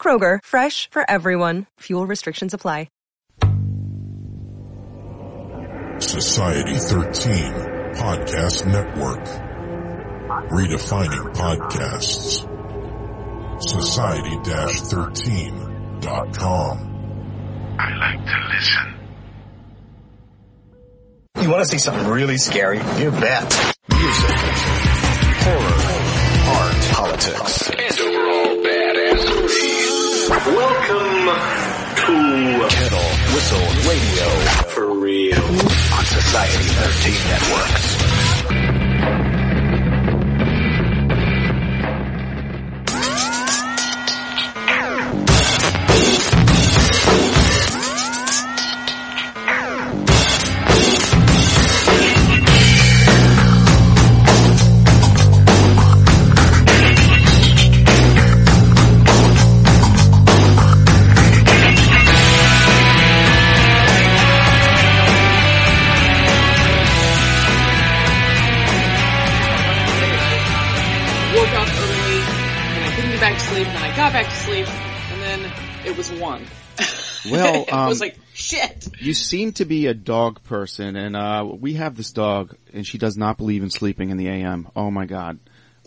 Kroger, fresh for everyone. Fuel restrictions apply. Society 13 Podcast Network. Redefining podcasts. Society-13.com. I like to listen. You want to see something really scary? You bet. Music, horror, art, politics, and overall badass movies. Welcome to Kettle Whistle Radio. For real. On Society 13 Networks. Was one. Well, I was um, like, shit. You seem to be a dog person, and uh, we have this dog, and she does not believe in sleeping in the AM. Oh my god,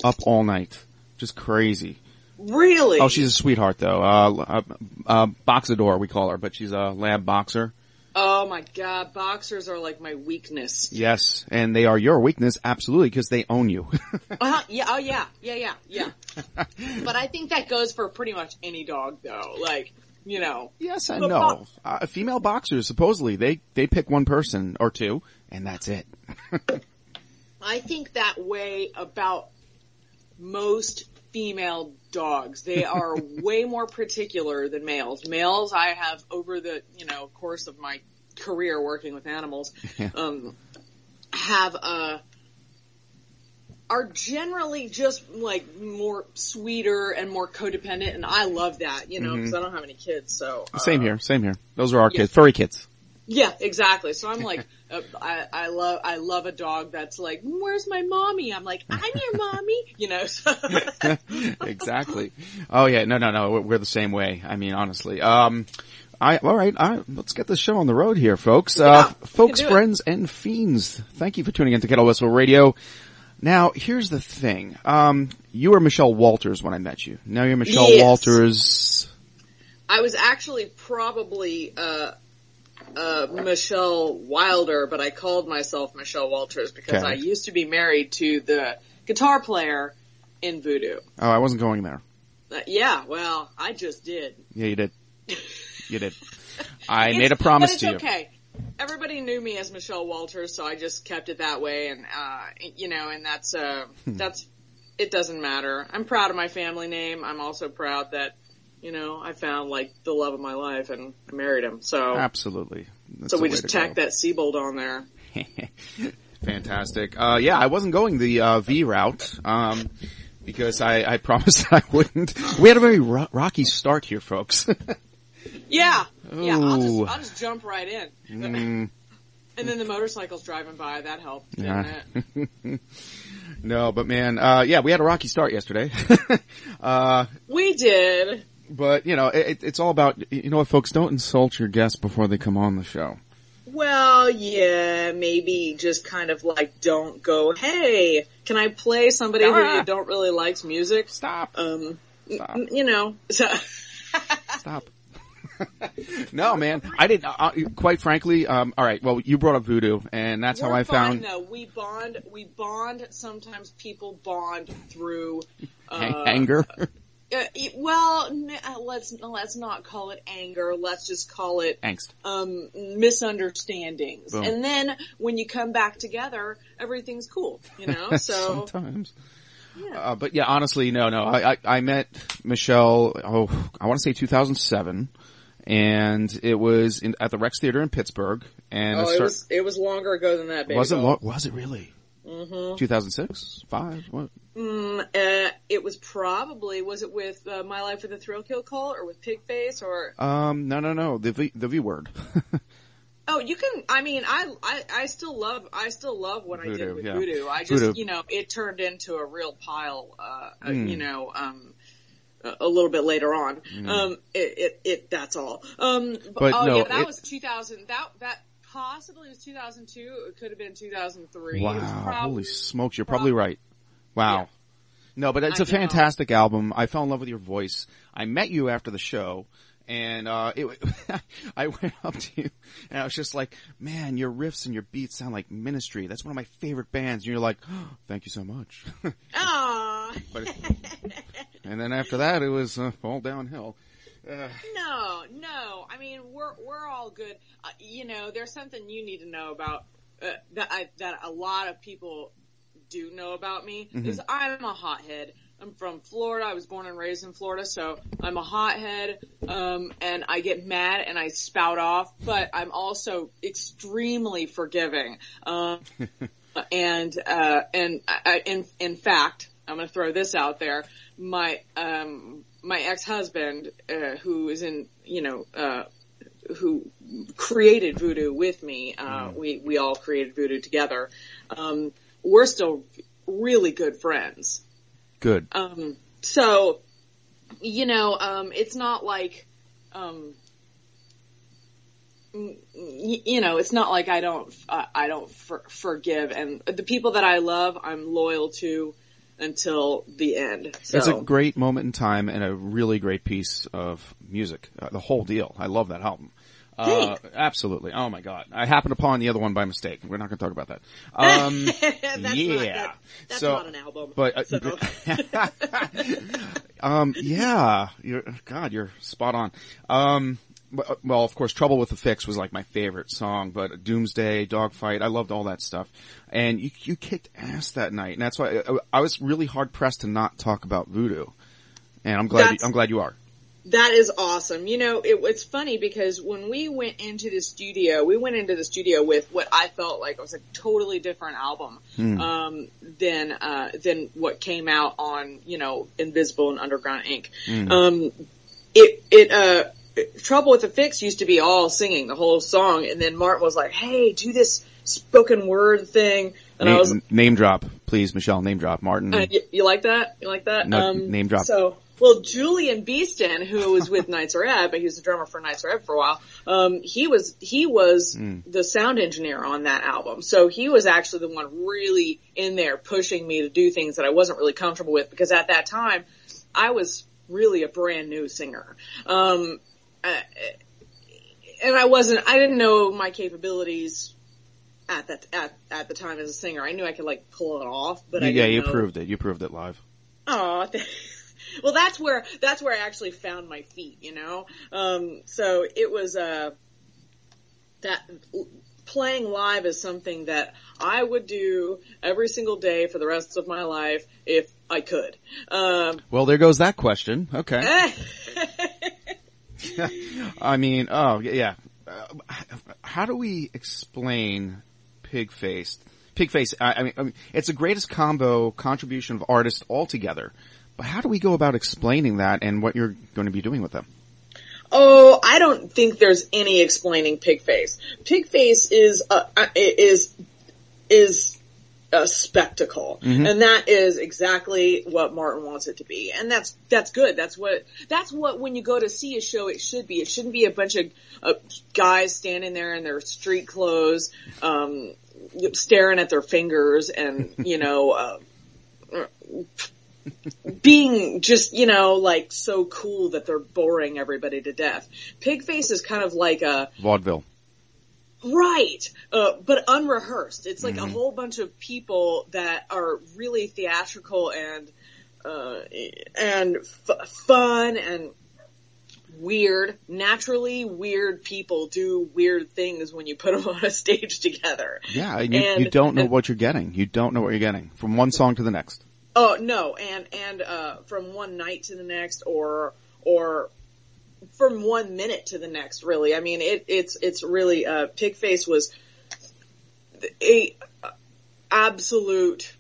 up all night, just crazy. Really? Oh, she's a sweetheart though. Uh, uh, uh Boxador we call her, but she's a lab boxer. Oh my god, boxers are like my weakness. Yes, and they are your weakness, absolutely, because they own you. Uh, yeah, oh yeah, yeah, yeah, yeah. but I think that goes for pretty much any dog though. Like, you know. yes I know. Uh, female boxers supposedly they they pick one person or two, and that's it. I think that way about most female dogs. They are way more particular than males. Males, I have over the, you know, course of my career working with animals, um, have, uh, are generally just like more sweeter and more codependent and I love that, you know, because I don't have any kids, so. uh, Same here, same here. Those are our yeah. kids, furry kids. Yeah, exactly. So I'm like, uh, I, I love, I love a dog that's like, where's my mommy? I'm like, I'm your mommy, you know. So. exactly. Oh yeah, no, no, no. We're, we're the same way. I mean, honestly. Um, I all right. I, let's get the show on the road here, folks. Yeah, uh, folks, do it. friends, and fiends. Thank you for tuning in to Kettle Whistle Radio. Now, here's the thing. Um, you were Michelle Walters when I met you. Now you're Michelle Yes. Walters. I was actually probably uh, uh, Michelle Wilder, but I called myself Michelle Walters because Okay. I used to be married to the guitar player in Voodoo. Oh, I wasn't going there. Uh, yeah, well, I just did. Yeah, you did. You did. I It's- made a promise to you. okay. Everybody knew me as Michelle Walters, so I just kept it that way, and uh, you know, and that's uh, Hmm. that's it. Doesn't matter. I'm proud of my family name. I'm also proud that you know I found like the love of my life, and I married him. So Absolutely. That's so we just to go. tacked that Seibold on there. Fantastic. Uh, yeah, I wasn't going the uh, V route um, because I, I promised I wouldn't. We had a very ro- rocky start here, folks. Yeah, yeah. I'll just I'll just jump right in. Mm, And then the motorcycles driving by that helped. Didn't Yeah. it? no, but man, uh, yeah, we had a rocky start yesterday. uh, We did. But you know, it, it's all about you know what, folks. Don't insult your guests before they come on the show. Well, yeah, maybe just kind of like don't go, hey, can I play somebody who you don't really likes music? Stop. Um, Stop. n- you know, so, Stop. no, man, I didn't. Uh, quite frankly, um, all right. Well, you brought up voodoo, and that's how we're I fine found though. We bond, we bond, sometimes people bond through, uh, anger. Uh, well, n- uh, let's, let's not call it anger, let's just call it, Angst. um, misunderstandings. Boom. And then when you come back together, everything's cool, you know? So, Sometimes. Uh, but yeah, honestly, no, no. I, I, I met Michelle, oh, I want to say 2007. And it was in, at the Rex Theater in Pittsburgh. And Oh, I it start- was it was longer ago than that, baby. was it, lo- was it really? Mm-hmm. 2006? Five? What? Mm, uh, it was probably was it with uh, My Life with a Thrill Kill Kult or with Pigface or Um, no, no, no. The V, the V word. oh you can I mean I I, I still love I still love what I did with yeah. Voodoo I just Voodoo. you know it turned into a real pile uh, uh Mm. you know um a little bit later on um it, it it that's all um Mm. But oh no, yeah that it- was 2000 that that possibly it was 2002 it could have been 2003 It was Wow. prob- Holy smokes. You're probably right. Wow. Yeah. No, but it's I a know. fantastic album. I fell in love with your voice. I met you after the show and, uh, it, I went up to you and I was just like, man, your riffs and your beats sound like Ministry. That's one of my favorite bands. And you're like, oh, thank you so much. Aw. but, and then after that, it was uh, all downhill. No, no. I mean, we're we're all good. Uh, you know, there's something you need to know about uh, that I, that a lot of people do know about me is I'm a hothead. I'm from Florida. I was born and raised in Florida, so I'm a hothead. Um, and I get mad and I spout off, but I'm also extremely forgiving. Um, and uh, and I- in in fact, I'm going to throw this out there. My um my ex husband, uh, who is in you know uh, who created Voodoo with me, uh, we we all created Voodoo together. Um, we're still really good friends. good. Um, so, you know, um, it's not like, um, you know, it's not like I don't, uh, I don't for- forgive, and the people that I love, I'm loyal to until the end. So, It's a great moment in time and a really great piece of music. Uh, the whole deal. I love that album. Uh, absolutely. Oh my god. I happened upon the other one by mistake. We're not going to talk about that. Um, that's yeah. not, that, that's So- not an album. but, uh, so. um, yeah, you're, God, you're spot on. Um, well, of course, Trouble with the Fix was like my favorite song, but Doomsday, Dogfight, I loved all that stuff. And you, you kicked ass that night. And that's why I, I was really hard pressed to not talk about Voodoo. And I'm glad, you, I'm glad you are. That is awesome. You know, it, it's funny because when we went into the studio, we went into the studio with what I felt like was a totally different album um, than uh, than what came out on you know Invisible and Underground Inc. Um, it it uh, Trouble with the Fix used to be all singing the whole song, and then Martin was like, "Hey, do this spoken word thing," and I Name, was name drop, please, Michelle. Name drop, Martin. uh, you, you like that? You like that? No, name drop. So, well, Julian Beeston, who was with Nitzer Ebb, he was the drummer for Nitzer Ebb for a while. Um, he was he was Hmm. the sound engineer on that album, so he was actually the one really in there pushing me to do things that I wasn't really comfortable with because at that time I was really a brand new singer. Um, uh, and I wasn't, I didn't know my capabilities at that, at, at the time as a singer. I knew I could like pull it off, but I yeah, you know. proved it. You proved it live. Oh, well, that's where that's where I actually found my feet. You know, um, so it was uh, that playing live is something that I would do every single day for the rest of my life if I could. Um, Well, there goes that question. Okay. I mean, oh yeah. Uh, how do we explain pig faced? Pigface. I, I, mean, I mean, it's the greatest combo contribution of artists altogether. But how do we go about explaining that and what you're going to be doing with them? Oh, I don't think there's any explaining Pigface. Pigface is a, is is a spectacle, and that is exactly what Martin wants it to be, and that's that's good. That's what that's what when you go to see a show, it should be. It shouldn't be a bunch of uh, guys standing there in their street clothes, um, staring at their fingers, and you know. Uh, being just, you know, like so cool that they're boring everybody to death. Pigface is kind of like a, Vaudeville. Right, uh, but unrehearsed. It's like a whole bunch of people that are really theatrical and, uh, and f- fun and weird. Naturally weird people do weird things when you put them on a stage together. Yeah, and you, And- you don't know and- what you're getting. You don't know what you're getting from one song to the next. Oh no, and and uh, from one night to the next, or or from one minute to the next. Really, I mean, it, it's it's really uh, Pigface was a absolute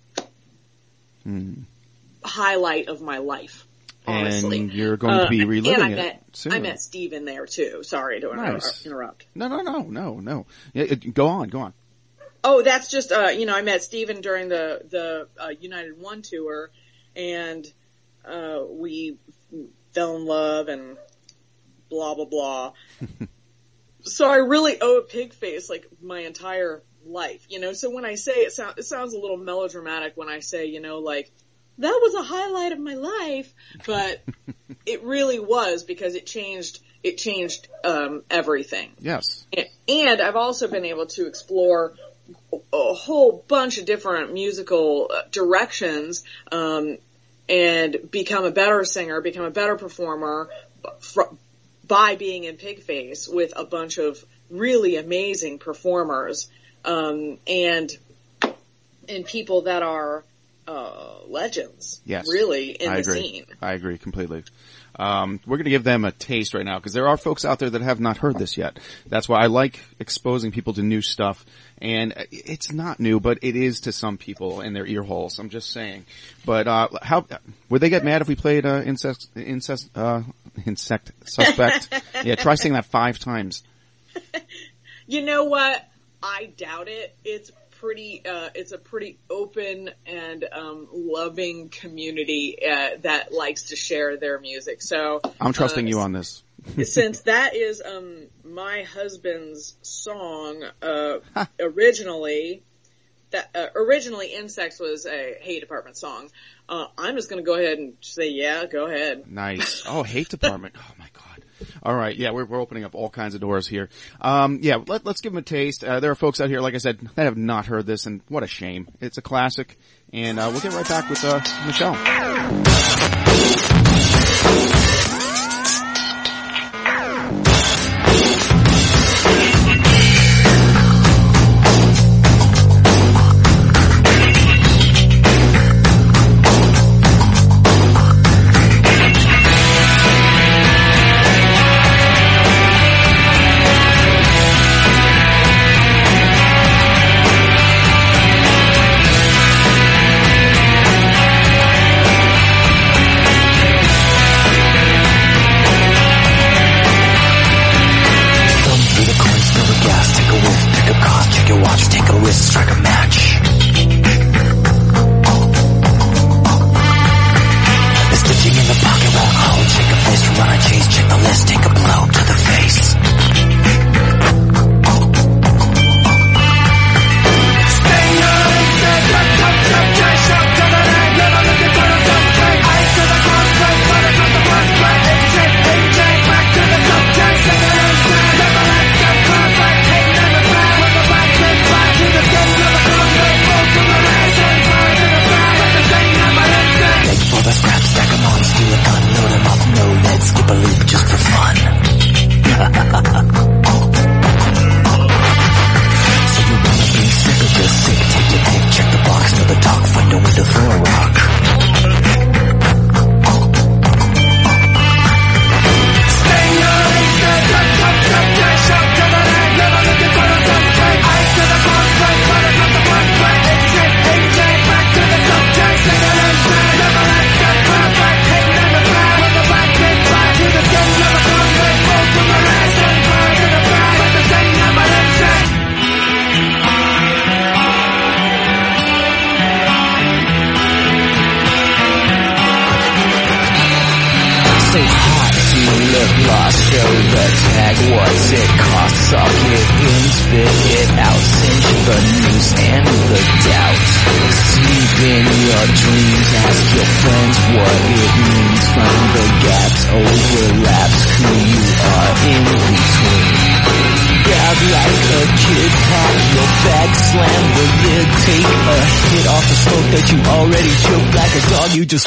highlight of my life. Honestly, And you're going to be Uh, reliving and I it met, soon. I met Steve in there too. Sorry to Nice. interrupt. No, no, no, no, no. Go on, go on. Oh, that's just uh, you know, I met Steven during the the uh, United One tour, and uh, we fell in love and blah blah blah. so I really owe a Pigface like my entire life, you know. So when I say it, sound, it sounds a little melodramatic when I say, you know, like that was a highlight of my life, but it really was because it changed. It changed um, everything. Yes. And I've also been able to explore a whole bunch of different musical uh, directions, um, and become a better singer, become a better performer by being in Pigface with a bunch of really amazing performers, um, and, and people that are, uh, legends. Yes. Really in I the agree. scene. I agree completely. Um, we're going to give them a taste right now because there are folks out there that have not heard this yet. That's why I like exposing people to new stuff. And it's not new, but it is to some people in their ear holes. I'm just saying. But uh, how would they get mad if we played uh, incest, incest, uh, insect suspect? yeah, try saying that five times. You know what? I doubt it. It's pretty. Uh, it's a pretty open and um, loving community uh, that likes to share their music. So I'm trusting uh, you on this. since that is um, my husband's song uh, originally. That uh, originally Insects was a Hate Department song. Uh, I'm just going to go ahead and say, yeah, go ahead. Nice. Oh, hate department. Oh my god. All right. Yeah, we're, we're opening up all kinds of doors here. Um, yeah, let, let's give them a taste. Uh, there are folks out here, like I said, that have not heard this, and what a shame. It's a classic, and uh, we'll get right back with uh, Michelle. A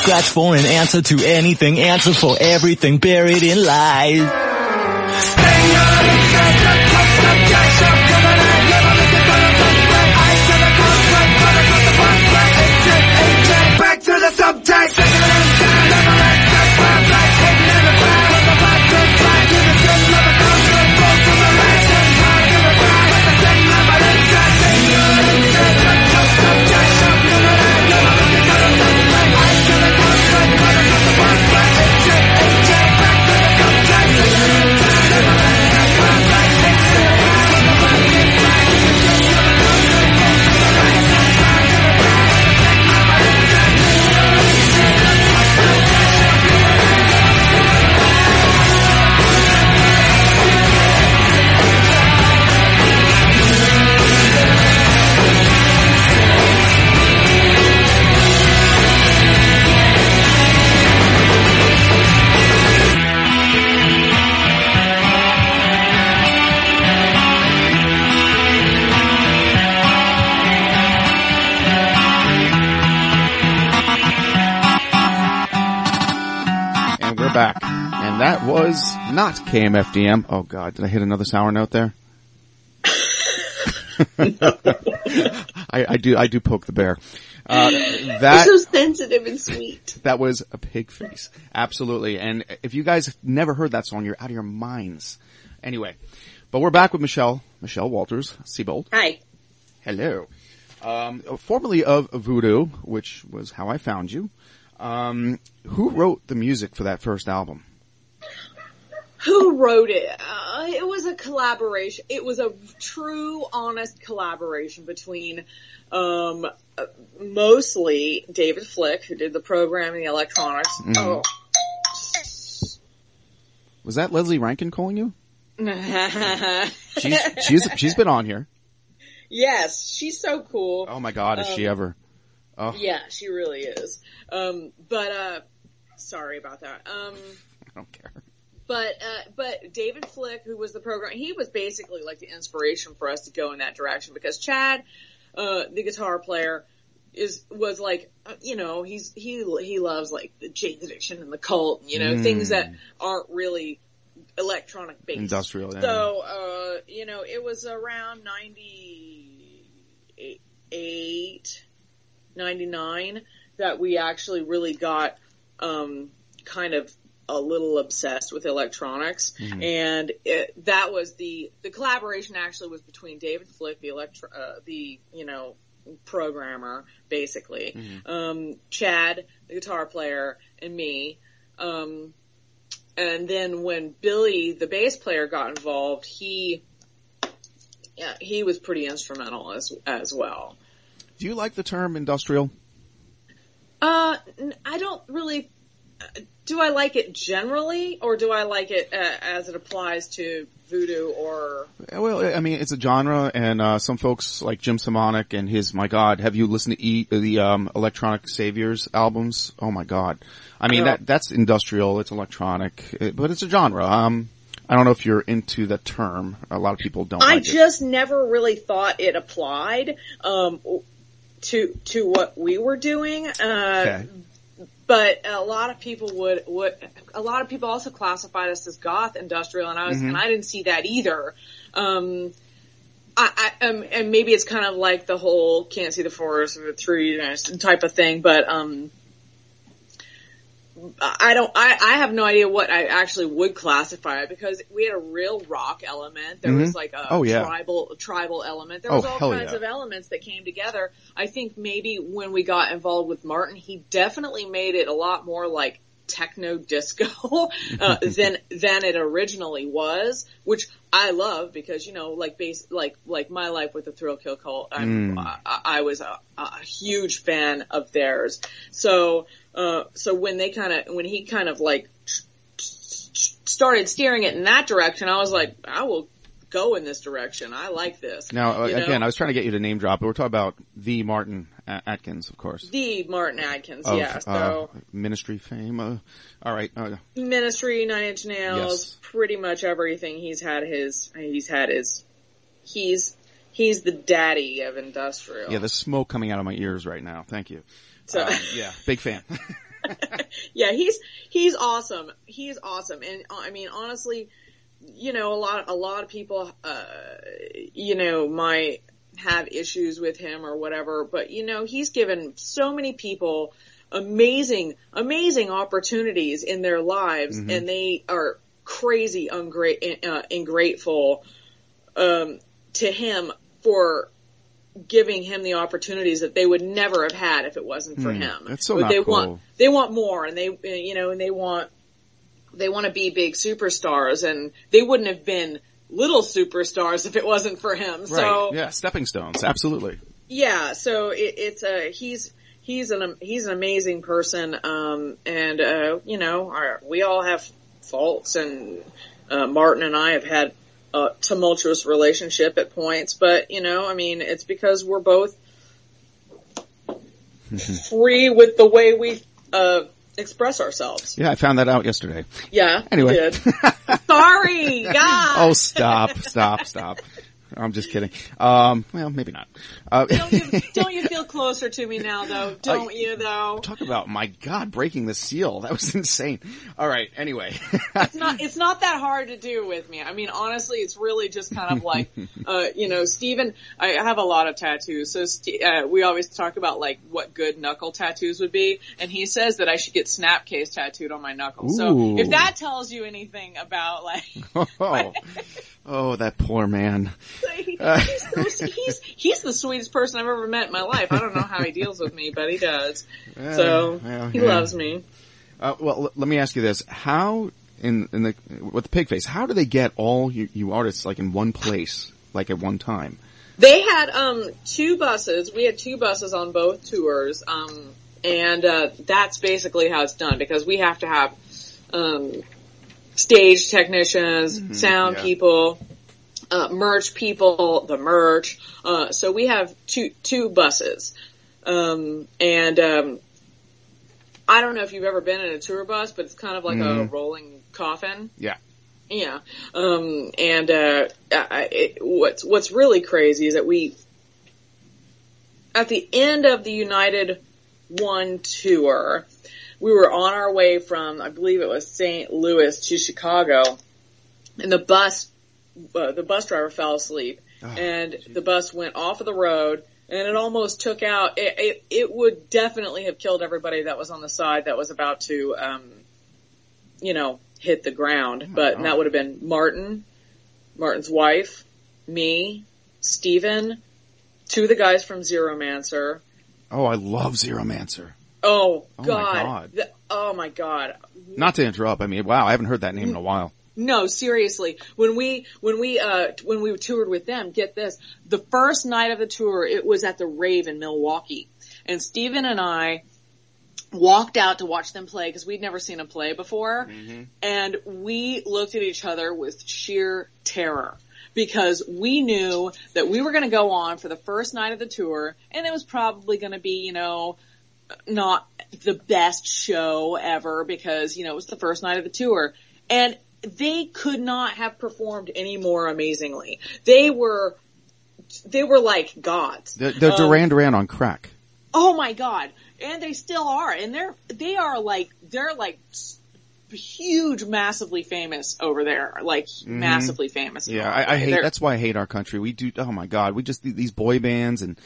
scratch for an answer to anything, answer for everything buried in lies. KMFDM. Oh god, did I hit another sour note there? I, I do, I do poke the bear. Uh, that, so sensitive and sweet. that was a Pigface. Absolutely. And if you guys have never heard that song, you're out of your minds. Anyway, but we're back with Michelle, Michelle Walters, Seibold. Hi. Hello. Um, formerly of Voodoo, which was how I found you. Um, who wrote the music for that first album? Who wrote it? Uh, it was a collaboration. It was a true, honest collaboration between, um, mostly David Flick, who did the programming, and the electronics. Oh. Was that Lesley Rankine calling you? She's, she's, she's been on here. yes, she's so cool. Oh my god, is she ever? Oh, Yeah, she really is. Um, but, uh, sorry about that. Um, I don't care. But uh, but David Flick, who was the program, he was basically like the inspiration for us to go in that direction because Chad, uh, the guitar player, is was like uh, you know he's he he loves like the Jane's Addiction and the Cult, you know things that aren't really electronic based, Industrial, yeah. So uh, you know it was around ninety eight, 99 that we actually really got um, kind of a little obsessed with electronics, and it, that was the the collaboration. Actually, was between David Flick, the electro, uh, the you know programmer, basically, um, Chad, the guitar player, and me. Um, and then when Billy, the bass player, got involved, he yeah, he was pretty instrumental as as well. Do you like the term industrial? Uh, I don't really. Uh, Do I like it generally, or do I like it uh, as it applies to voodoo or? Well, I mean, it's a genre, and uh, some folks like Jim Semonik and his. My God, have you listened to e- the um, Electronic Saviors albums? Oh my God, I mean that that's industrial. It's electronic, it- but it's a genre. Um, I don't know if you're into the term. A lot of people don't. I like it. just never really thought it applied um, to to what we were doing. Uh, Okay. But a lot of people would would a lot of people also classified us as goth industrial, and I was Mm-hmm. and I didn't see that either. Um, I, I um, and maybe it's kind of like the whole can't see the forest with the trees type of thing, but um, I don't. I, I have no idea what I actually would classify it because we had a real rock element. There was like a Oh, yeah. tribal tribal element. There Oh, was all kinds yeah. of elements that came together. I think maybe when we got involved with Martin, he definitely made it a lot more like techno disco uh, than than it originally was, which I love because you know, like base like like my life with the Thrill Kill Kult, I'm, I, I was a, a huge fan of theirs. So uh, so when they kind of when he kind of like started steering it in that direction, I was like, I will go in this direction. I like this. Now, uh, again, I was trying to get you to name drop, but we're talking about the Martin A- Atkins, of course. the Martin Atkins, Of, yeah. So uh, Ministry fame. Uh, all right. Uh, Ministry, Nine Inch Nails, Yes. pretty much everything. He's had his. He's had his. He's he's the daddy of industrial. yeah, the smoke coming out of my ears right now. Thank you. So- Um, yeah, big fan. yeah, he's he's awesome. He's awesome, and uh, I mean, honestly, you know, a lot a lot of people, uh, you know, might have issues with him or whatever, but you know, he's given so many people amazing, amazing opportunities in their lives, and they are crazy ungra- uh, ingrateful um, to him for giving him the opportunities that they would never have had if it wasn't for him. that's so But they cool. want they want more, and they you know, and they want they want to be big superstars, and they wouldn't have been little superstars if it wasn't for him. So. Yeah, stepping stones. Absolutely. yeah, so it, it's a he's he's an he's an amazing person, um, and uh, you know our, we all have faults, and uh, Martin and I have had a tumultuous relationship at points, but you know, I mean, it's because we're both free with the way we uh, express ourselves. Yeah, I found that out yesterday. Yeah, Anyway. sorry, God. Oh, stop, stop, stop. I'm just kidding. Um, well, maybe not. Uh, Don't you, don't you feel closer to me now though? Don't you though? talk about my God breaking the seal. That was insane. All right. Anyway, It's not, it's not that hard to do with me. I mean, honestly, it's really just kind of like, uh, you know, Stephen. I have a lot of tattoos. So, Ste uh, we always talk about like what good knuckle tattoos would be. And he says that I should get Snapcase tattooed on my knuckles. So if that tells you anything about like, oh, oh, that poor man. he- he's, so, he's, he's the sweetest person I've ever met in my life. I don't know how he deals with me, but he does. So well, he yeah. loves me. Uh, well, l- let me ask you this: How in in the with the Pigface? How do they get all you, you artists like in one place, like at one time? They had um two buses. We had two buses on both tours. Um and uh that's basically how it's done because we have to have um stage technicians, sound yeah. people, uh merch people, the merch. Uh so we have two two buses. Um and um I don't know if you've ever been in a tour bus, but it's kind of like a rolling coffin. Yeah. Yeah. Um, and, uh, I, it, what's, what's really crazy is that we, at the end of the United One tour, we were on our way from, I believe it was St. Louis to Chicago, and the bus, uh, the bus driver fell asleep, and the bus went off of the road, and it almost took out, it, it, it would definitely have killed everybody that was on the side that was about to, um, you know, hit the ground. but that would have been Martin, Martin's wife, me, Steven, two of the guys from Zeromancer. Oh, I love Zeromancer. Oh, Oh my God. God. The- oh my God. Not to interrupt. I mean, wow, I haven't heard that name in a while. No, seriously. When we when we uh when we toured with them, get this. The first night of the tour, it was at the Rave in Milwaukee. And Steven and I walked out to watch them play because we'd never seen them play before. And we looked at each other with sheer terror because we knew that we were going to go on for the first night of the tour and it was probably going to be, you know, not the best show ever because, you know, it was the first night of the tour. And they could not have performed any more amazingly. They were, they were like gods. They're, they're Um, Duran Duran on crack. Oh my god. And they still are. And they're, they are like, they're like huge, massively famous over there. Like massively famous. Mm-hmm. Yeah, I, I hate. They're- That's why I hate our country. We do. Oh my god, we just these boy bands and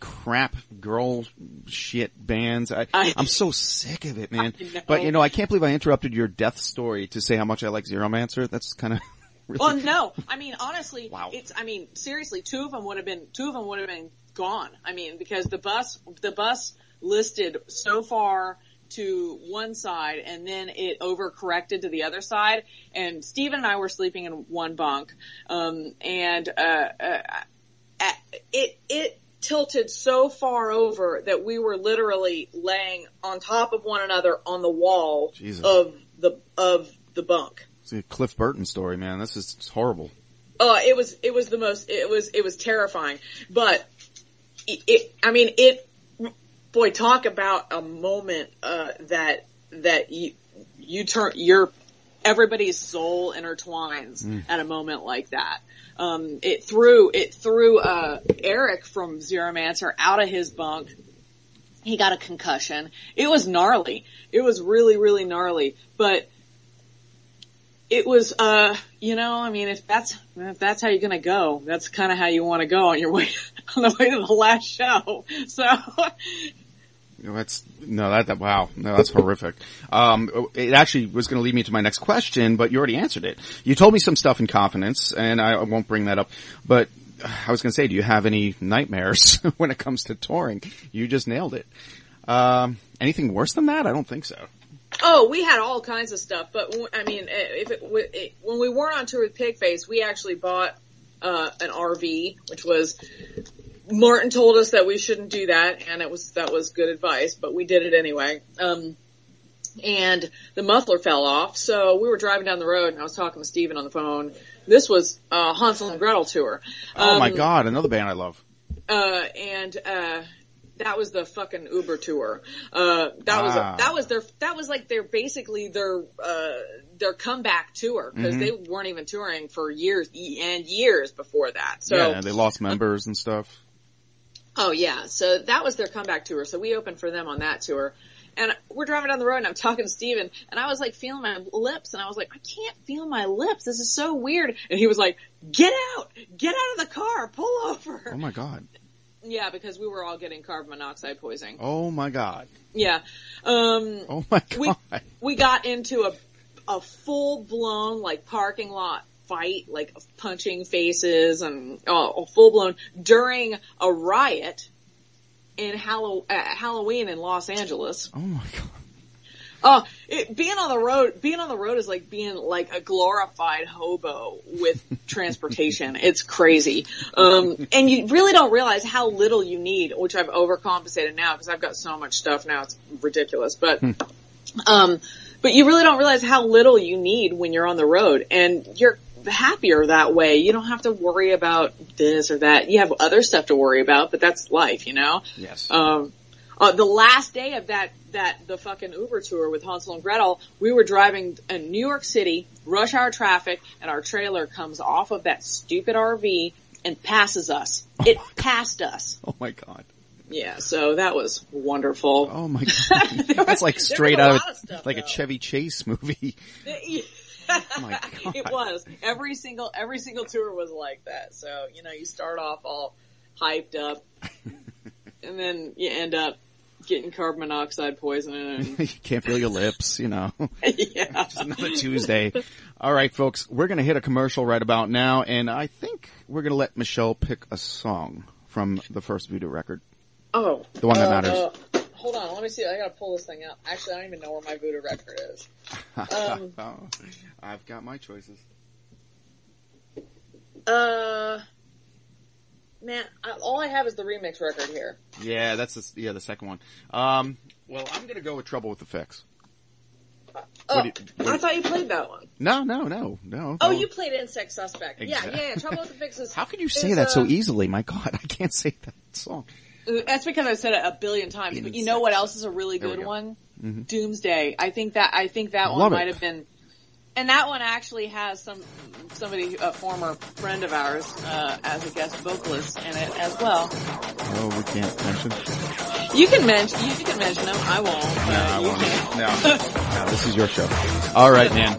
crap girl shit bands. I, I- I'm so sick of it, man. But you know, I can't believe I interrupted your death story to say how much I like Zeromancer. That's kind of. Really, Well, no. I mean, honestly, Wow. it's. I mean, seriously, two of them would have been. Two of them would have been gone. I mean, because the bus, the bus listed so far to one side, and then it overcorrected to the other side. And Steven and I were sleeping in one bunk, um, and uh, uh, uh, it it tilted so far over that we were literally laying on top of one another on the wall Jesus. of the of the bunk. it's a Cliff Burton story, man. This is it's horrible. Uh, it was, it was the most, it was, it was terrifying. But it, it I mean, it, boy, talk about a moment, uh, that, that you, you turn, your, everybody's soul intertwines at a moment like that. Um, it threw, it threw, uh, Eric from Zeromancer out of his bunk. He got a concussion. It was gnarly. It was really, really gnarly. But it was, uh, you know, I mean, if that's, if that's how you're gonna go, that's kind of how you want to go on your way, on the way to the last show. So, That's no, that, that wow, no, that's horrific. Um, it actually was going to lead me to my next question, but you already answered it. You told me some stuff in confidence, and I won't bring that up. But I was going to say, do you have any nightmares when it comes to touring? You just nailed it. Um, anything worse than that? I don't think so. oh, we had all kinds of stuff, but I mean, eh, if it, it, when we weren't on tour with Pigface, we actually bought, uh, an RV, which was, Martin told us that we shouldn't do that, and it was, that was good advice, but we did it anyway. Um, and the muffler fell off, so we were driving down the road, and I was talking to Steven on the phone. This was, uh, Hanzel und Gretyl tour. Oh my Um, god, another band I love. uh, and uh, that was the fucking Uber tour. Uh, that was Ah. that was their that was like their basically their uh, their comeback tour because they weren't even touring for years and years before that. So yeah, they lost members and stuff. Oh yeah, so that was their comeback tour. So we opened for them on that tour. And we're driving down the road and I'm talking to Steven and I was like feeling my lips and I was like, I can't feel my lips. This is so weird. And he was like, get out, get out of the car, pull over. Oh my god. Yeah, because we were all getting carbon monoxide poisoning. Oh my god. Yeah. Um, Oh my we, god. we got into a, a full blown like parking lot fight, like punching faces and uh, full blown during a riot in Hallow- uh, Halloween in Los Angeles. Oh my god. Oh, it, being on the road, being on the road is like being like a glorified hobo with transportation. it's crazy. Um, and you really don't realize how little you need, which I've overcompensated now because I've got so much stuff now. It's ridiculous, but, um, but you really don't realize how little you need when you're on the road and you're happier that way. You don't have to worry about this or that. You have other stuff to worry about, but that's life, you know? Yes. Um, uh, the last day of that, that, the fucking Uber tour with Hanzel und Gretyl, we were driving in New York City, rush hour traffic, and our trailer comes off of that stupid RV and passes us. It passed us. oh my god. Yeah, so that was wonderful. Oh my god. That's like straight out of of stuff, like a. Chevy Chase movie. My God. it was. Every single, every single tour was like that. So, you know, you start off all hyped up and then you end up getting carbon monoxide poisoning you can't feel your lips, you know. yeah. Just another Tuesday. All right, folks, we're going to hit a commercial right about now, and I think we're going to let Michelle pick a song from the first Voodoo record. Oh. The one that uh, matters. uh, hold on, let me see. I gotta pull this thing out. Actually, I don't even know where my Voodoo record is. Um, oh, I've got my choices. Uh, man, I, all I have is the remix record here. Yeah, that's the, yeah the second one. Um, well, I'm to go with Trouble with the Fix. Oh, you- I thought you played that one. No, no, no, no. Oh, no. you played Insect Suspect. Yeah, yeah, yeah. Trouble with the Fixes. How can you say is, that so uh, easily? My God, I can't say that song. That's because I've said it a billion times. But you know what else is a really good go. one? Mhm. Doomsday. I think that I think that Love one it. might have been, and that one actually has some somebody, a former friend of ours, uh, as a guest vocalist in it as well. Oh, we can't mention. You can mention you can mention them. I won't. No, I won't. No, no, this is your show. All right, man.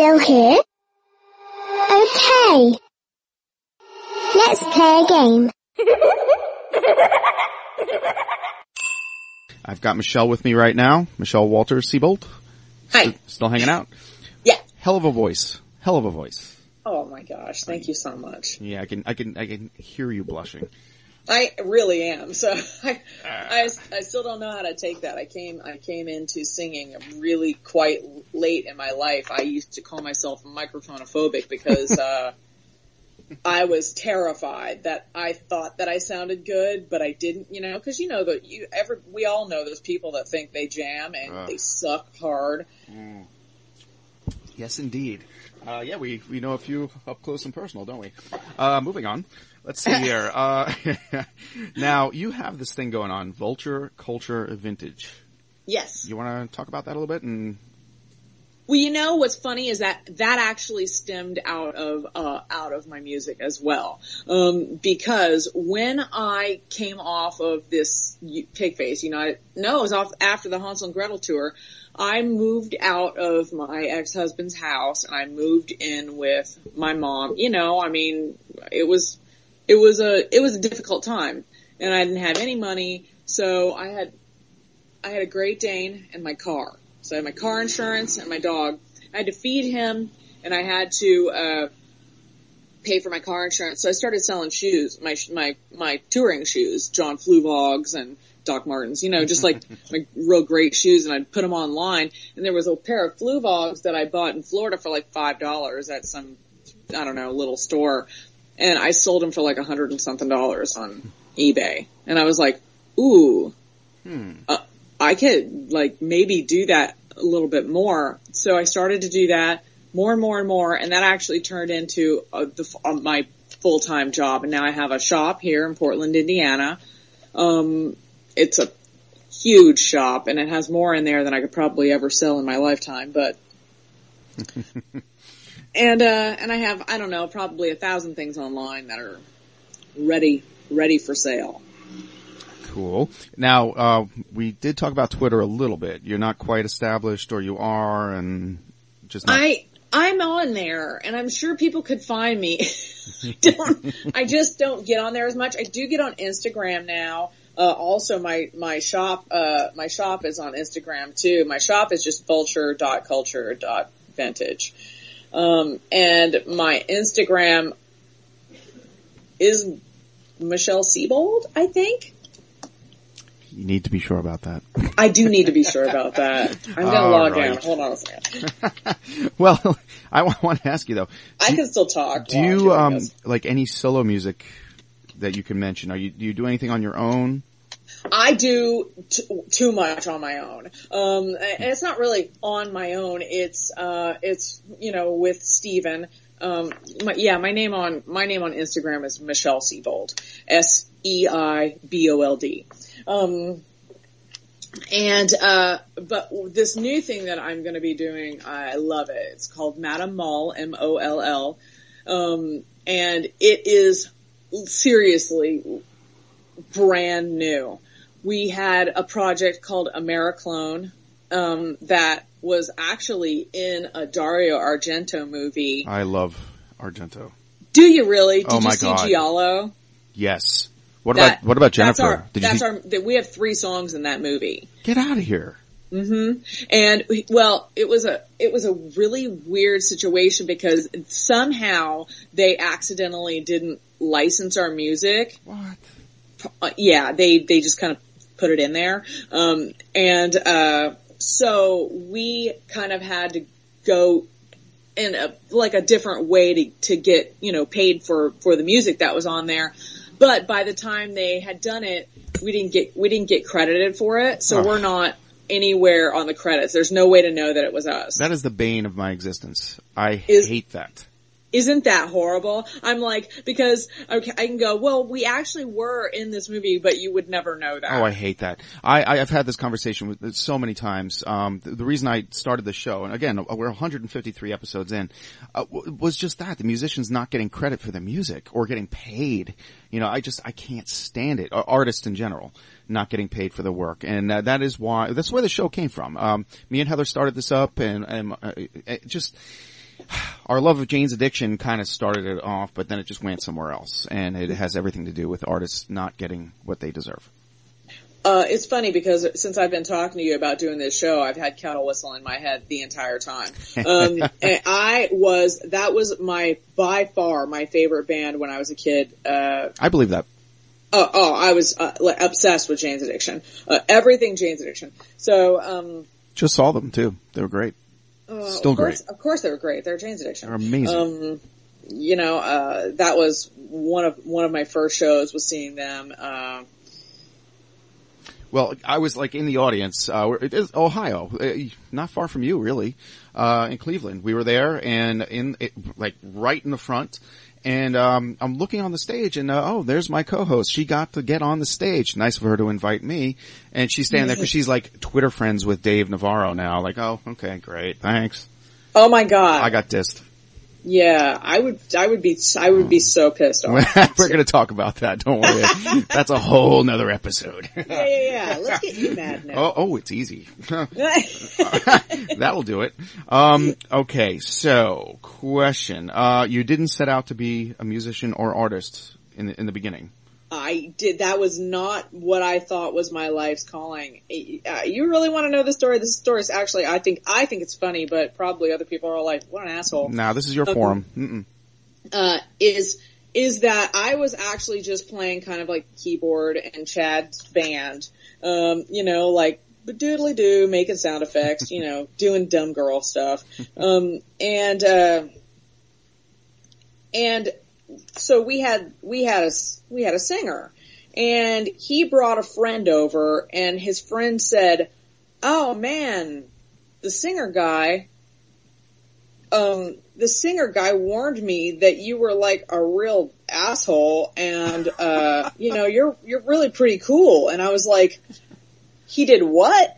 Still here? Okay. Let's play a game. I've got Michelle with me right now. Michelle Walters Seibold. Hi. Still hanging out. Yeah. Hell of a voice. Hell of a voice. Oh my gosh, thank you so much. Yeah, I can, I can, I can hear you blushing. I really am. So I, I, I still don't know how to take that. I came, I came into singing really quite late in my life. I used to call myself microphonophobic because, uh, I was terrified that I thought that I sounded good, but I didn't, you know, cause you know that you ever, we all know those people that think they jam and Ugh. they suck hard. Yes, indeed. Uh, yeah, we, we know a few up close and personal, don't we? Uh, moving on. Let's see here. Uh, now you have this thing going on, Vulture Culture Vintage. Yes. You want to talk about that a little bit and Well, you know what's funny is that that actually stemmed out of uh, out of my music as well, um, because when I came off of this Cake Face, you know, I, no, it was off after the Hanzel und Gretyl tour. I moved out of my ex-husband's house and I moved in with my mom. You know, I mean, it was it was a it was a difficult time, and I didn't have any money, so I had I had a Great Dane and my car. So I had my car insurance and my dog. I had to feed him and I had to, uh, pay for my car insurance. So I started selling shoes, my, my, my touring shoes, John Fluevogs and Doc Martens, you know, just like my real great shoes and I'd put them online and there was a pair of Fluevogs that I bought in Florida for like $5 at some, I don't know, little store. And I sold them for like a hundred and something dollars on eBay. And I was like, ooh, uh, I could like maybe do that a little bit more. So I started to do that more and more and more, and that actually turned into uh, the, uh, my full time job. And now I have a shop here in Portland, Indiana. Um, it's a huge shop, and it has more in there than I could probably ever sell in my lifetime. But and uh, and I have I don't know probably a thousand things online that are ready ready for sale. Cool. Now, uh, we did talk about Twitter a little bit. You're not quite established, or you are, and just not. I I'm on there, and I'm sure people could find me. don't I just don't get on there as much. I do get on Instagram now. Uh, also my, my shop, uh, my shop is on Instagram too. My shop is just vulture.culture.vintage. Um, and my Instagram is Michelle Seibold, I think. you need to be sure about that. I do need to be sure about that. I'm gonna All log right. in. Hold on a second. well, I want to ask you though. I can still talk. Do you um like any solo music that you can mention? Are you do you do anything on your own? I do t- too much on my own. Um, and it's not really on my own. It's, uh, it's, you know, with Steven. Um, my, yeah, my name on, my name on Instagram is Michelle Seibold. S-E-I-B-O-L-D. Um, and, uh, but this new thing that I'm going to be doing, I love it. It's called Madam Moll, M-O-L-L. Um, and it is seriously brand new. We had a project called Americlone, um, that was actually in a Dario Argento movie. I love Argento. Do you really? Did Oh my you see God. Giallo? Yes. What That- about what about That's Jennifer? our, Did you that's our, that we have three songs in that movie. get out of here? And well, it was a it was a really weird situation because somehow they accidentally didn't license our music. What? Uh, yeah, they they just kind of put it in there, um, and uh, so we kind of had to go in a like a different way to to get you know paid for for the music that was on there. But by the time they had done it, we didn't get we didn't get credited for it, so Oh. we're not anywhere on the credits. There's no way to know that it was us. That is the bane of my existence. I Is- hate that. Isn't that horrible? I'm like, because okay, I can go, well, we actually were in this movie, but you would never know that. Oh, I hate that. I, I have had this conversation with so many times. Um, the, the reason I started the show, and again, we're 153 episodes in, uh, was just that the musicians not getting credit for their music or getting paid. You know, I just I can't stand it. Artists in general not getting paid for their work, and uh, that is why that's where the show came from. Um, me and Heather started this up, and, and uh, just our love of Jane's Addiction kind of started it off, but then it just went somewhere else, and it has everything to do with artists not getting what they deserve. Uh, it's funny because since I've been talking to you about doing this show, I've had Kettle Whistle in my head the entire time. Um, and I was, that was my, by far, my favorite band when I was a kid. Uh, I believe that. oh, oh, I was uh, obsessed with Jane's Addiction. Uh, everything Jane's Addiction. So, um, Just saw them too. They were great. Uh, Still of course, great. Of course they were great. They're Jane's Addiction. They're amazing. Um, you know, uh, that was one of, one of my first shows was seeing them. Um, well, I was like in the audience. Uh, it is Ohio, uh, not far from you, really, uh, in Cleveland. We were there, and in it, like right in the front. And um, I'm looking on the stage, and uh, oh, there's my co-host. She got to get on the stage. Nice of her to invite me. And she's standing there because she's like Twitter friends with Dave Navarro now. Like, oh, okay, great, thanks. oh my God. I got dissed. Yeah, I would, I would be, I would be so pissed off. We're going to talk about that. Don't worry. That's a whole nother episode. yeah, yeah, yeah. Let's get you mad now. oh, oh, it's easy. That'll do it. Um, okay, so question. Uh, you didn't set out to be a musician or artist in the, in the beginning. I did. That was not what I thought was my life's calling. Uh, you really want to know the story? This story is actually, I think, I think it's funny, but probably other people are like, "What an asshole." Now, this is your forum. Mm-mm. uh, is is that I was actually just playing kind of like keyboard and Chad's band, um, you know, like doodly doo, making sound effects, you know, doing dumb girl stuff, um, and uh, and so we had we had a we had a singer, and he brought a friend over, and his friend said, "Oh man, the singer guy." um, the singer guy warned me that you were like a real asshole and, uh, you know, you're, you're really pretty cool. And I was like, he did what?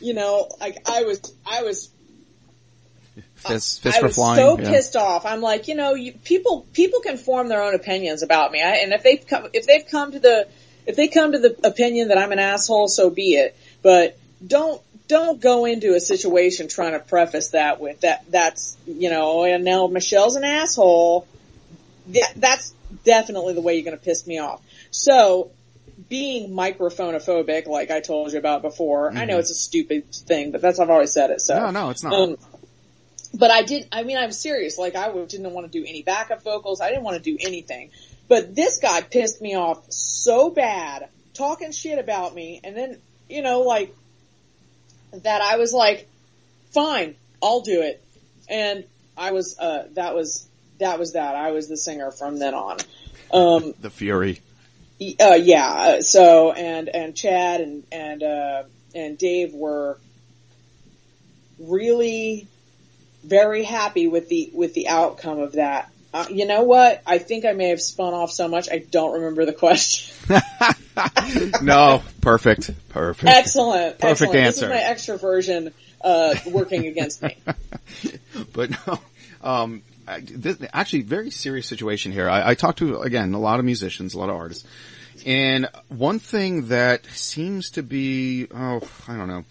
You know, like I was, I was, Fist, fist I was flying. so yeah. pissed off. I'm like, you know, you, people, people can form their own opinions about me. I, and if they've come, if they've come to the, if they come to the opinion that I'm an asshole, so be it. But don't, don't go into a situation trying to preface that with that, that's, you know, and now Michelle's an asshole. That, that's definitely the way you're going to piss me off. So, being microphonophobic, like I told you about before, I know it's a stupid thing, but that's, I've always said it, so. Mm-hmm. No, no, it's not. Um, but I did, I mean, I'm serious. Like I didn't want to do any backup vocals. I didn't want to do anything. But this guy pissed me off so bad, talking shit about me, and then, you know, like, that I was like, fine, I'll do it. And I was, uh, that was, that was that. I was the singer from then on. Um, the fury. uh, yeah. uh, So and and Chad and and uh, and Dave were really very happy with the with the outcome of that. Uh, you know what? I think I may have spun off so much I don't remember the question. no, perfect, perfect. excellent, Perfect excellent. answer. This is my extroversion uh, working against me. but no, um, this, actually, very serious situation here. I, I talked to again a lot of musicians, a lot of artists, And one thing that seems to be, oh, I don't know,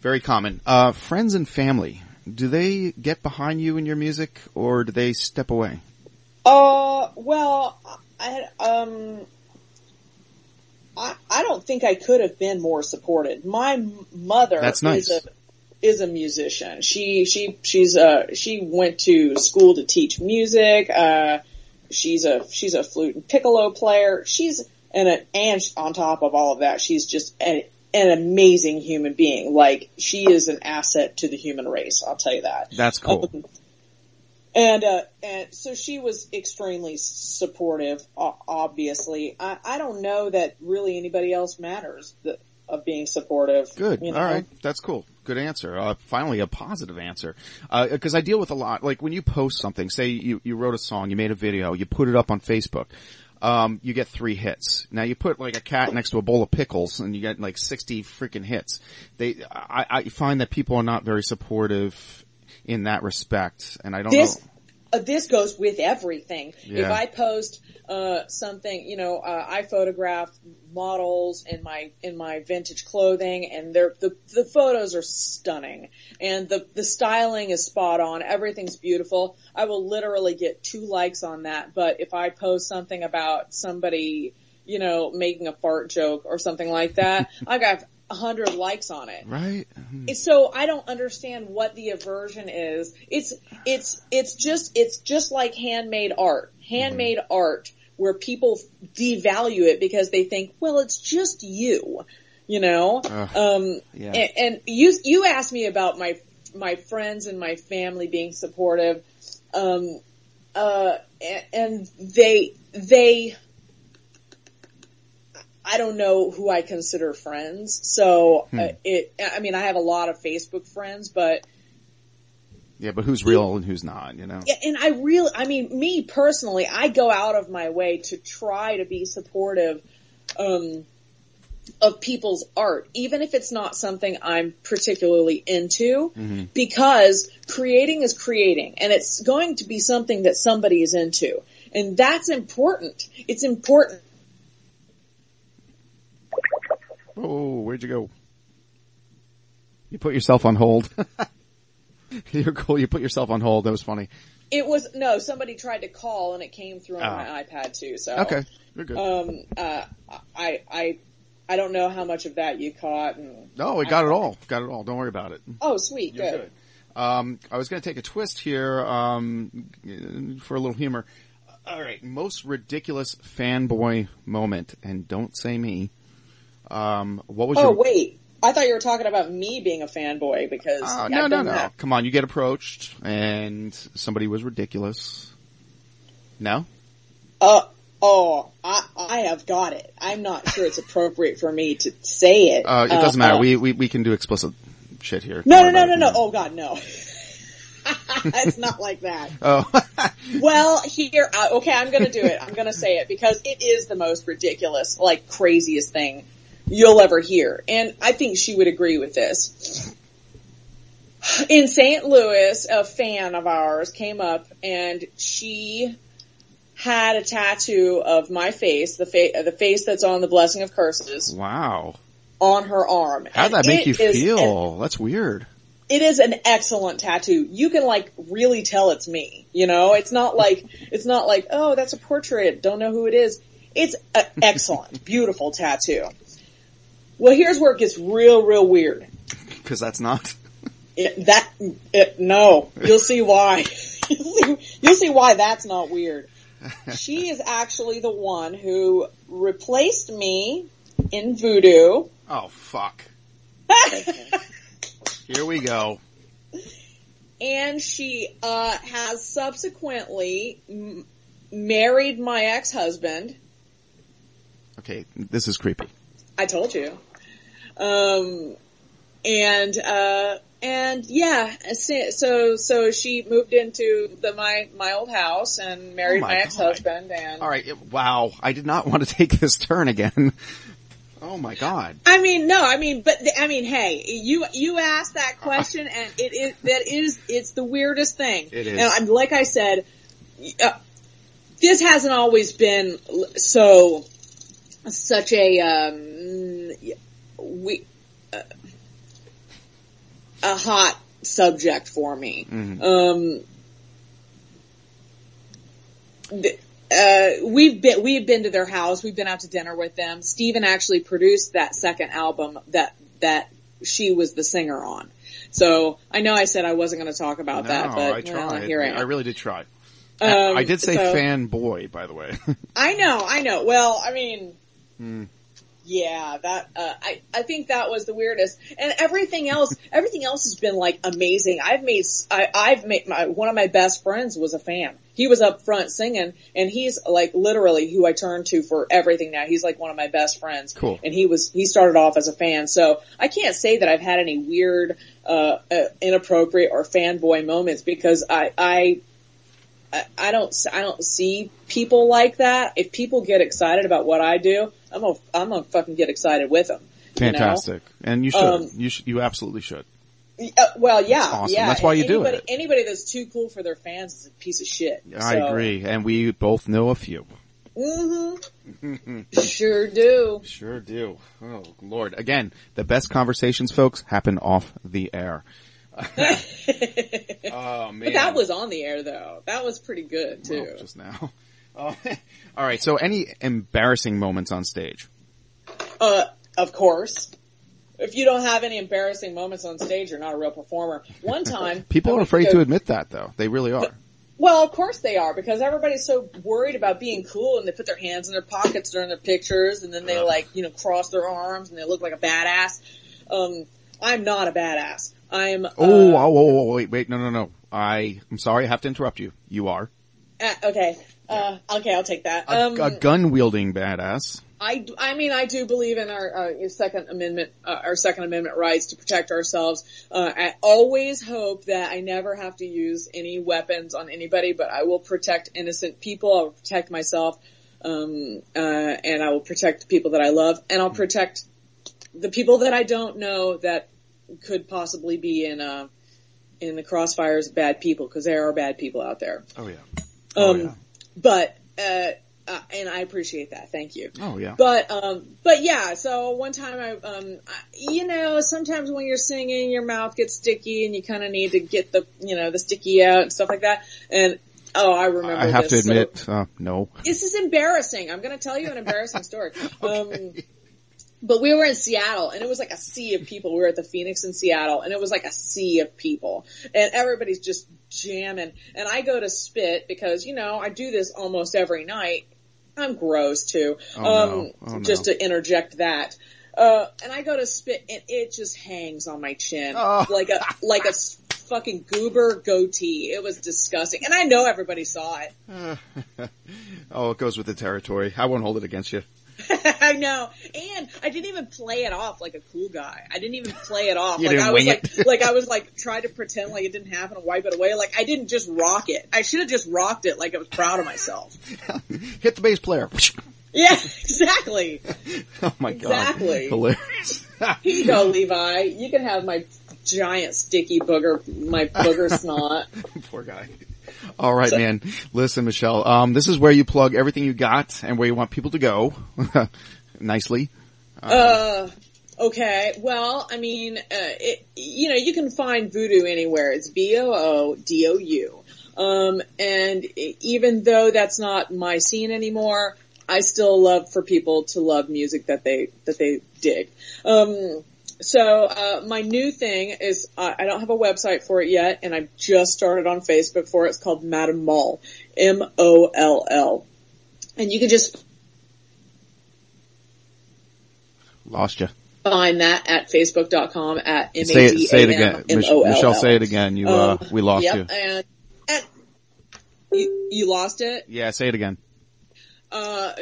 very common, uh, friends and family. Do they get behind you in your music or do they step away? Uh, well, I, um, I, I don't think I could have been more supported. My mother That's nice. is a, is a musician. She, she, she's uh she went to school to teach music. Uh, she's a, she's a flute and piccolo player. She's, and, a, and on top of all of that, she's just an, an amazing human being. Like, she is an asset to the human race. I'll tell you that. That's cool. Um, and, uh, and so she was extremely supportive, obviously. I, I don't know that really anybody else matters that, of being supportive. Good. you know? All right. That's cool. Good answer. Uh, finally a positive answer. Uh, cause I deal with a lot, like when you post something, say you, you wrote a song, you made a video, you put it up on Facebook, um, you get three hits. Now you put like a cat next to a bowl of pickles and you get like 60 freaking hits. They, I, I find that people are not very supportive in that respect and I don't This, know. Uh, this goes with everything. If I post, uh, something, you know, uh, I photograph models in my, in my vintage clothing and they're, the, the photos are stunning and the, the styling is spot on. Everything's beautiful. I will literally get two likes on that. But if I post something about somebody, you know, making a fart joke or something like that, I got hundred likes on it. Right? So I don't understand what the aversion is. It's, it's, it's just, it's just like handmade art. Handmade art where people devalue it because they think, well, it's just you, you know? Ugh. um, Yeah. and, and you, you asked me about my, my friends and my family being supportive. Um, uh, and, and they, they, I don't know who I consider friends. So uh, it, I mean, I have a lot of Facebook friends, but Yeah, but who's real and who's not, you know? yeah, and I really, I mean, me personally, I go out of my way to try to be supportive, um, of people's art, even if it's not something I'm particularly into, because creating is creating and it's going to be something that somebody is into. And that's important. It's important. Oh, where'd you go? You put yourself on hold. You're cool. You put yourself on hold. That was funny. It was, no, somebody tried to call and it came through on Ah. my iPad too, so. Okay. You're good. Um, uh, I, I, I don't know how much of that you caught and, no, we got it all. Got it all. Don't worry about it. oh sweet, You're good. good. Um, I was going to take a twist here um, for a little humor. All right, most ridiculous fanboy moment, and don't say me. Um, what was Oh your? wait, I thought you were talking about me being a fanboy because Oh, I've no, no, no. that. Come on, you get approached, and somebody was ridiculous. No. Uh, oh, I, I have got it. I'm not sure it's appropriate for me to say it. Uh, it doesn't matter. uh, we, we we can do explicit shit here. No, no, no, no, no. Oh God, no. it's not like that. Oh, Well, here, uh, okay, I'm gonna do it. I'm gonna say it because it is the most ridiculous, like craziest thing you'll ever hear. And I think she would agree with this. In St. Louis, a fan of ours came up and she had a tattoo of my face, the fa- the face that's on the blessing of curses, wow. on her arm. How'd that And make you is an feel? That's weird. it is an excellent tattoo. You can like really tell it's me. You know, it's not like it's not like oh that's a portrait. Don't know who it is. It's an excellent, beautiful tattoo. Well, here's where it gets real, real weird. Because that's not. It, that it, no, you'll see why. you'll, see, you'll see why that's not weird. She is actually the one who replaced me in Voodou. Oh fuck. Here we go. and she uh, has subsequently m- married my ex-husband. Okay, this is creepy. I told you. Um, and uh, and yeah, so so she moved into the my my old house and married Oh my my, ex-husband. And All right. wow. I did not want to take this turn again. Oh my god. I mean, no, I mean, but I mean, hey, you you asked that question, and it is that is it's the weirdest thing. It is. And I'm, like I said, uh, this hasn't always been so such a um, we uh, a hot subject for me. Um, th- uh, we've been we've been to their house. We've been out to dinner with them. Steven actually produced that second album that that she was the singer on. So I know I said I wasn't going to talk about no, that, but I well, here I am. I really did try. Um, I did say so- fanboy, by the way. I know, I know. Well, I mean, Hmm. Yeah, that uh, I I think that was the weirdest, and everything else, everything else has been like amazing. I've made, s- I, have made my one of my best friends was a fan. He was up front singing, and he's like literally who I turn to for everything now. He's like one of my best friends. Cool. And he was he started off as a fan, so I can't say that I've had any weird, uh, uh inappropriate or fanboy moments because I I I, I don't I don't see people like that. If people get excited about what I do, I'm gonna I'm gonna fucking get excited with them. you know? Fantastic, and you should. Um, you should. You absolutely should. Uh, well, yeah, That's awesome. yeah. That's why you do anybody, it. Anybody that's too cool for their fans is a piece of shit. I So- agree, and we both know a few. Mm-hmm. sure do. Sure do. Oh Lord! Again, the best conversations, folks, happen off the air. oh man! But that was on the air though. That was pretty good too. Well, just now. All right. So, any embarrassing moments on stage? Uh, of course. If you don't have any embarrassing moments on stage, you're not a real performer. One time, People are afraid go- to admit that, though. They really are. Well, of course they are because everybody's so worried about being cool and they put their hands in their pockets during their pictures and then they like, you know, cross their arms and they look like a badass. Um, I'm not a badass. I'm, uh, Oh, oh, oh, oh, wait, wait, no, no, no. I, I'm sorry, I have to interrupt you. You are uh, okay. Uh, okay, I'll take that. a, Um, a gun wielding badass. I, I mean, I do believe in our uh, Second Amendment, uh, our Second Amendment rights to protect ourselves. Uh, I always hope that I never have to use any weapons on anybody, but I will protect innocent people. I will protect myself, um, uh, and I will protect the people that I love, and I'll protect the people that I don't know that could possibly be in uh, in the crossfires of bad people because there are bad people out there. Oh yeah. Um, Oh yeah. but uh, uh, and I appreciate that. Thank you. Oh yeah. But um, but yeah. So one time I um, I, you know, sometimes when you're singing, your mouth gets sticky, and you kind of need to get the you know the sticky out and stuff like that. And oh, I remember. I have to this. So- admit, uh, no. this is embarrassing. I'm going to tell you an embarrassing story. Um, but we were in Seattle and it was like a sea of people. We were at the Phoenix in Seattle and it was like a sea of people and everybody's just jamming. And I go to spit because, you know, I do this almost every night. I'm gross too. Oh, no. um, Oh, no. just to interject that. Uh, and I go to spit and it just hangs on my chin Oh. like a, like a fucking goober goatee. It was disgusting. And I know everybody saw it. Oh, it goes with the territory. I won't hold it against you. I know. And I didn't even play it off like a cool guy. I didn't even play it off. Like I was like like I was like trying to pretend like it didn't happen and wipe it away. Like I didn't just rock it. I should have just rocked it like I was proud of myself. Hit the bass player. Yeah, exactly. oh my god. Exactly. Hilarious. Here you go, Levi. You can have my giant sticky booger, my booger snot. Poor guy. All right, man. Listen, Michelle. Um, this is where you plug everything you got and where you want people to go. Nicely. Uh, okay. Well, I mean, uh, it, you know, you can find Voodou anywhere. It's V-O-O-D-O-U. Um, and even though that's not my scene anymore, I still love for people to love music that they, that they dig. Um, so, uh, my new thing is, uh, I don't have a website for it yet, and I've just started on Facebook for it. It's called Madam Moll. M-O-L-L. And you can just Lost you. find that at facebook.com at m a Say it, say it again. m Mich- m o l l. Michelle, say it again. You, uh, Um, we lost yep, you. And, and you, you lost it? Yeah, say it again. Uh,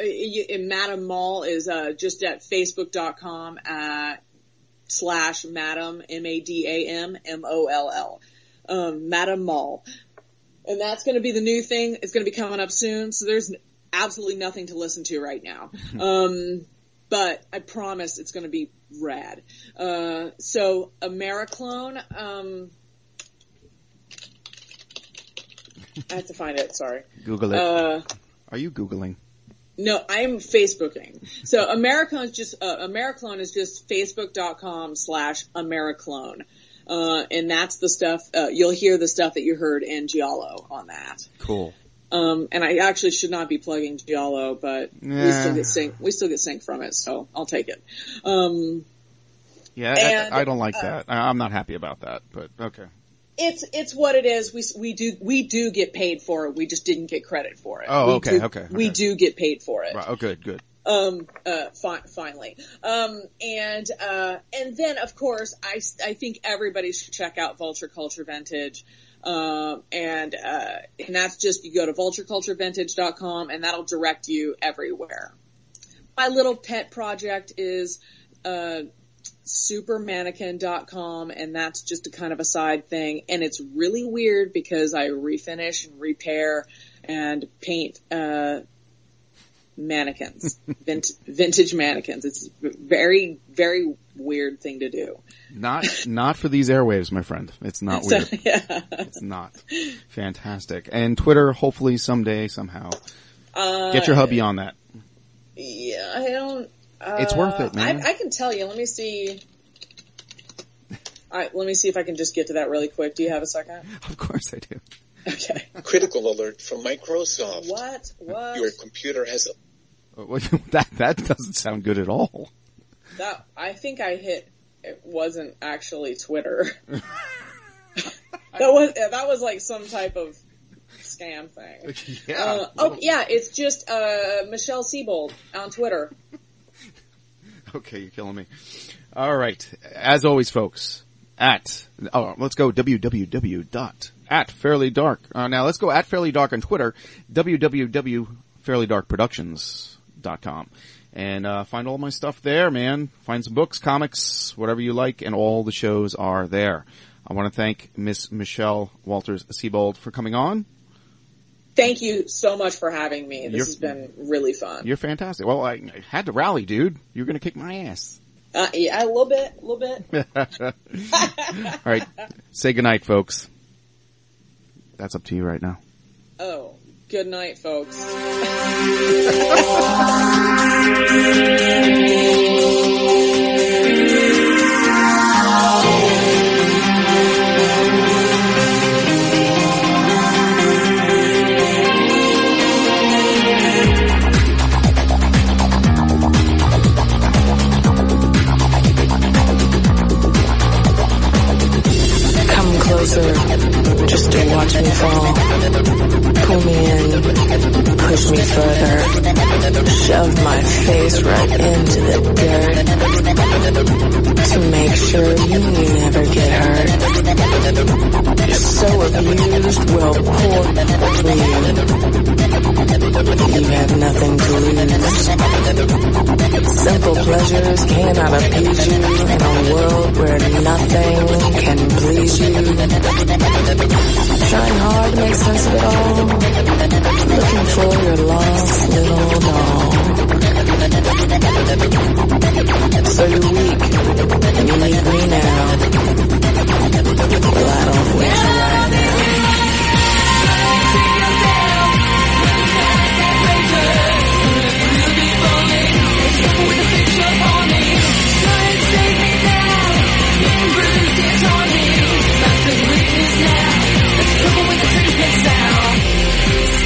Madam Moll is, uh, just at facebook.com at slash Madam, M-A-D-A-M, M-O-L-L. Um, Madam Moll. And that's gonna be the new thing. It's gonna be coming up soon. So there's absolutely nothing to listen to right now. Um, but I promise it's gonna be rad. Uh, so Americlone, um, I have to find it, sorry. Google it. Uh, Are you Googling? No, I'm Facebooking. So Americlone is just uh, Americlone is just facebook.com slash Americlone. Uh, and that's the stuff, uh, you'll hear the stuff that you heard in Giallo on that. Cool. Um, and I actually should not be plugging Giallo, but we still get sync, we still get sync from it, so I'll take it. Um, Yeah, And, I, I don't like uh, that. I, I'm not happy about that, but okay. It's, it's what it is. We, we do, we do get paid for it. We just didn't get credit for it. Oh, We okay, do- okay, We do get paid for it. Right, oh, good, good. um uh fi- finally um and uh and then of course i i think everybody should check out vulture culture vintage um and uh and that's just you go to vultureculturevintage.com and that'll direct you everywhere my little pet project is uh supermannequin.com and that's just a kind of a side thing and it's really weird because i refinish and repair and paint uh mannequins, Vint- vintage mannequins. It's a very, very weird thing to do. Not, not for these airwaves, my friend. It's not So, weird. yeah. It's not. Fantastic. And Twitter, hopefully someday, somehow. Uh, Get your hubby on that. yeah, I don't. Uh, It's worth it, man. I, I can tell you. Let me see. All right, let me see if I can just get to that really quick. Do you have a second? Of course I do. Okay. Critical alert from Microsoft. What? What? Your computer has a that, that doesn't sound good at all. That I think I hit. It wasn't actually Twitter. that was that was like some type of scam thing. Yeah. Uh, oh yeah, it's just uh, Michelle Seibold on Twitter. Okay, you're killing me. All right. As always, folks, at, oh, let's go www dot at fairly dark. Uh, now let's go at fairly dark on Twitter, www.fairlydarkproductions.com. And, uh, find all my stuff there, man. Find some books, comics, whatever you like, and all the shows are there. I want to thank Miss Michelle Walters Seibold for coming on. Thank you so much for having me. This You're- has been really fun. You're fantastic. Well, I, I had to rally, dude. You're gonna kick my ass. Uh, yeah, a little bit, a little bit. All right. Say goodnight, folks. That's up to you right now. Oh, good night, folks. watch me fall. Pull me in, push me further. Shove my face right into the dirt. To make sure you never get hurt. So abused, well, poor. You have nothing to lose. Simple pleasures cannot appease you in a world where nothing can please you. Trying hard to make sense of it all. Looking for your lost little doll. So you're weak, and you need me now. Well, I don't wish you right.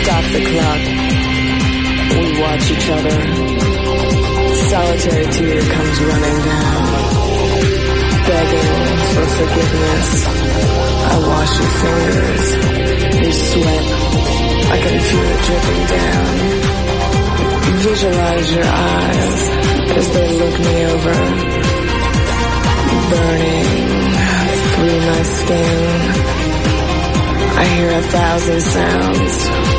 Stop the clock. Watch each other. Solitary tear comes running down. Begging for forgiveness. I wash your fingers. You sweat. I can feel it dripping down. Visualize your eyes as they look me over. Burning through my skin. I hear a thousand sounds.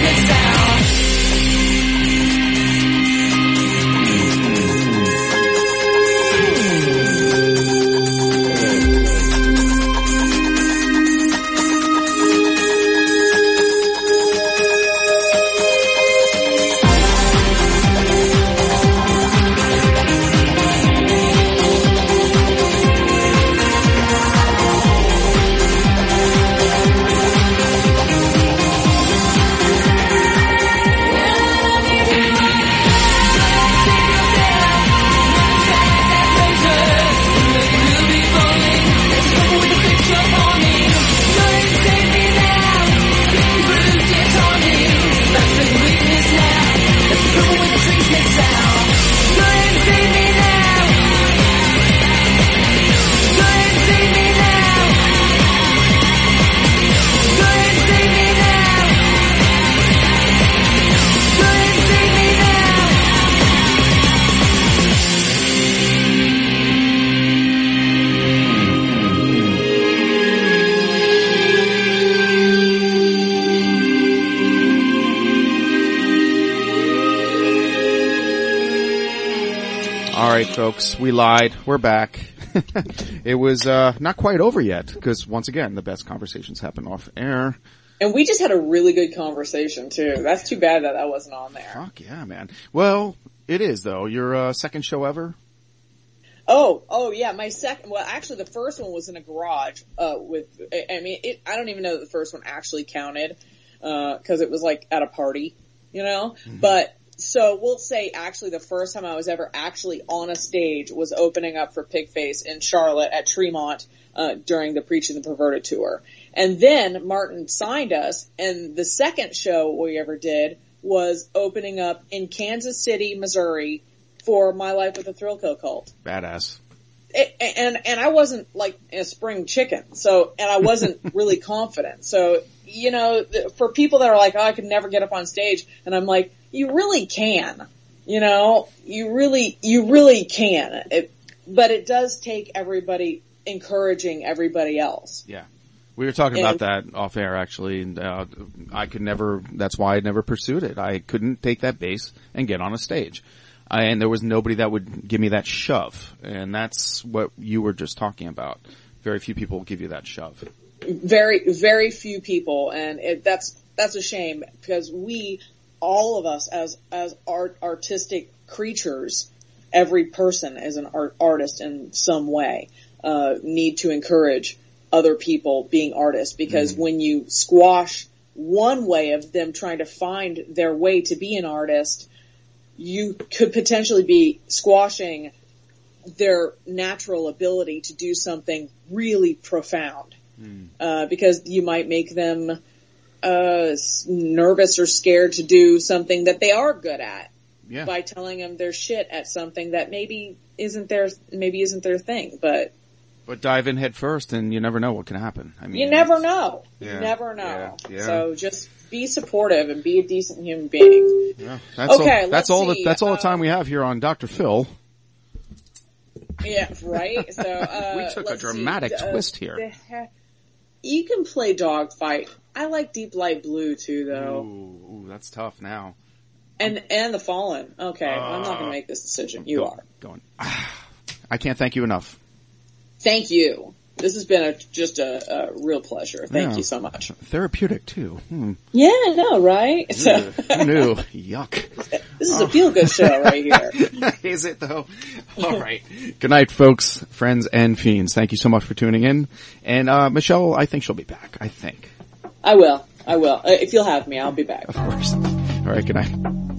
music sound. Folks. We lied. We're back. it was uh, not quite over yet because once again, the best conversations happen off air. And we just had a really good conversation too. That's too bad that that wasn't on there. Fuck yeah, man. Well, it is though. Your uh, second show ever. Oh, oh yeah, my second, well actually the first one was in a garage, uh, with, I mean, it, I don't even know that the first one actually counted, uh, cause it was like at a party, you know, but so we'll say actually the first time I was ever actually on a stage was opening up for Pigface in Charlotte at Tremont, uh, during the Preaching the Perverted tour. And then Martin signed us and the second show we ever did was opening up in Kansas City, Missouri for My Life with the Thrill Kill Kult. Badass. It, and and I wasn't like a spring chicken, so and I wasn't really confident. So you know, for people that are like, oh, I could never get up on stage, and I'm like, you really can. You know, you really you really can. It, but it does take everybody encouraging everybody else. Yeah. We were talking about that off air actually, and uh, I could never. That's why I never pursued it. I couldn't take that bass and get on a stage, I, and there was nobody that would give me that shove, and that's what you were just talking about. Very few people give you that shove. very very few people and it, that's that's a shame because we all of us as as art artistic creatures every person is an art artist in some way uh, need to encourage other people being artists because when you squash one way of them trying to find their way to be an artist you could potentially be squashing their natural ability to do something really profound. Uh, because you might make them uh, nervous or scared to do something that they are good at Yeah. by telling them they're shit at something that maybe isn't their maybe isn't their thing. But But dive in head first, and you never know what can happen. I mean, you never know. Yeah. You never know. Yeah. So just be supportive and be a decent human being. Yeah. That's Okay, all, that's all. The, that's all the uh, time we have here on Dr. Phil. Yeah, right. So uh, We took a let's see. dramatic Uh, twist here. You can play dogfight. I like Deep Light Blue too, though. Ooh, ooh, that's tough now. And and the Fallen. Okay, I'm not going to make this decision. You are. going. I can't thank you enough. Thank you. This has been a just a, a real pleasure. Thank Yeah. you so much. Therapeutic too. Hmm. Yeah, I know, right? So, Who knew? Yuck. this is a feel good show right here. Is it though? All right. Good night, folks, friends, and fiends. Thank you so much for tuning in. And uh, Michelle, I think she'll be back. I think, I will. I will. Uh, If you'll have me, I'll be back. of course. All right. Good night.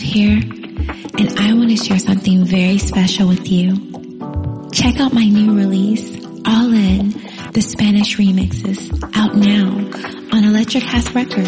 Here, and I want to share something very special with you. Check out my new release, All In, the Spanish remixes, out now on Electric House Records.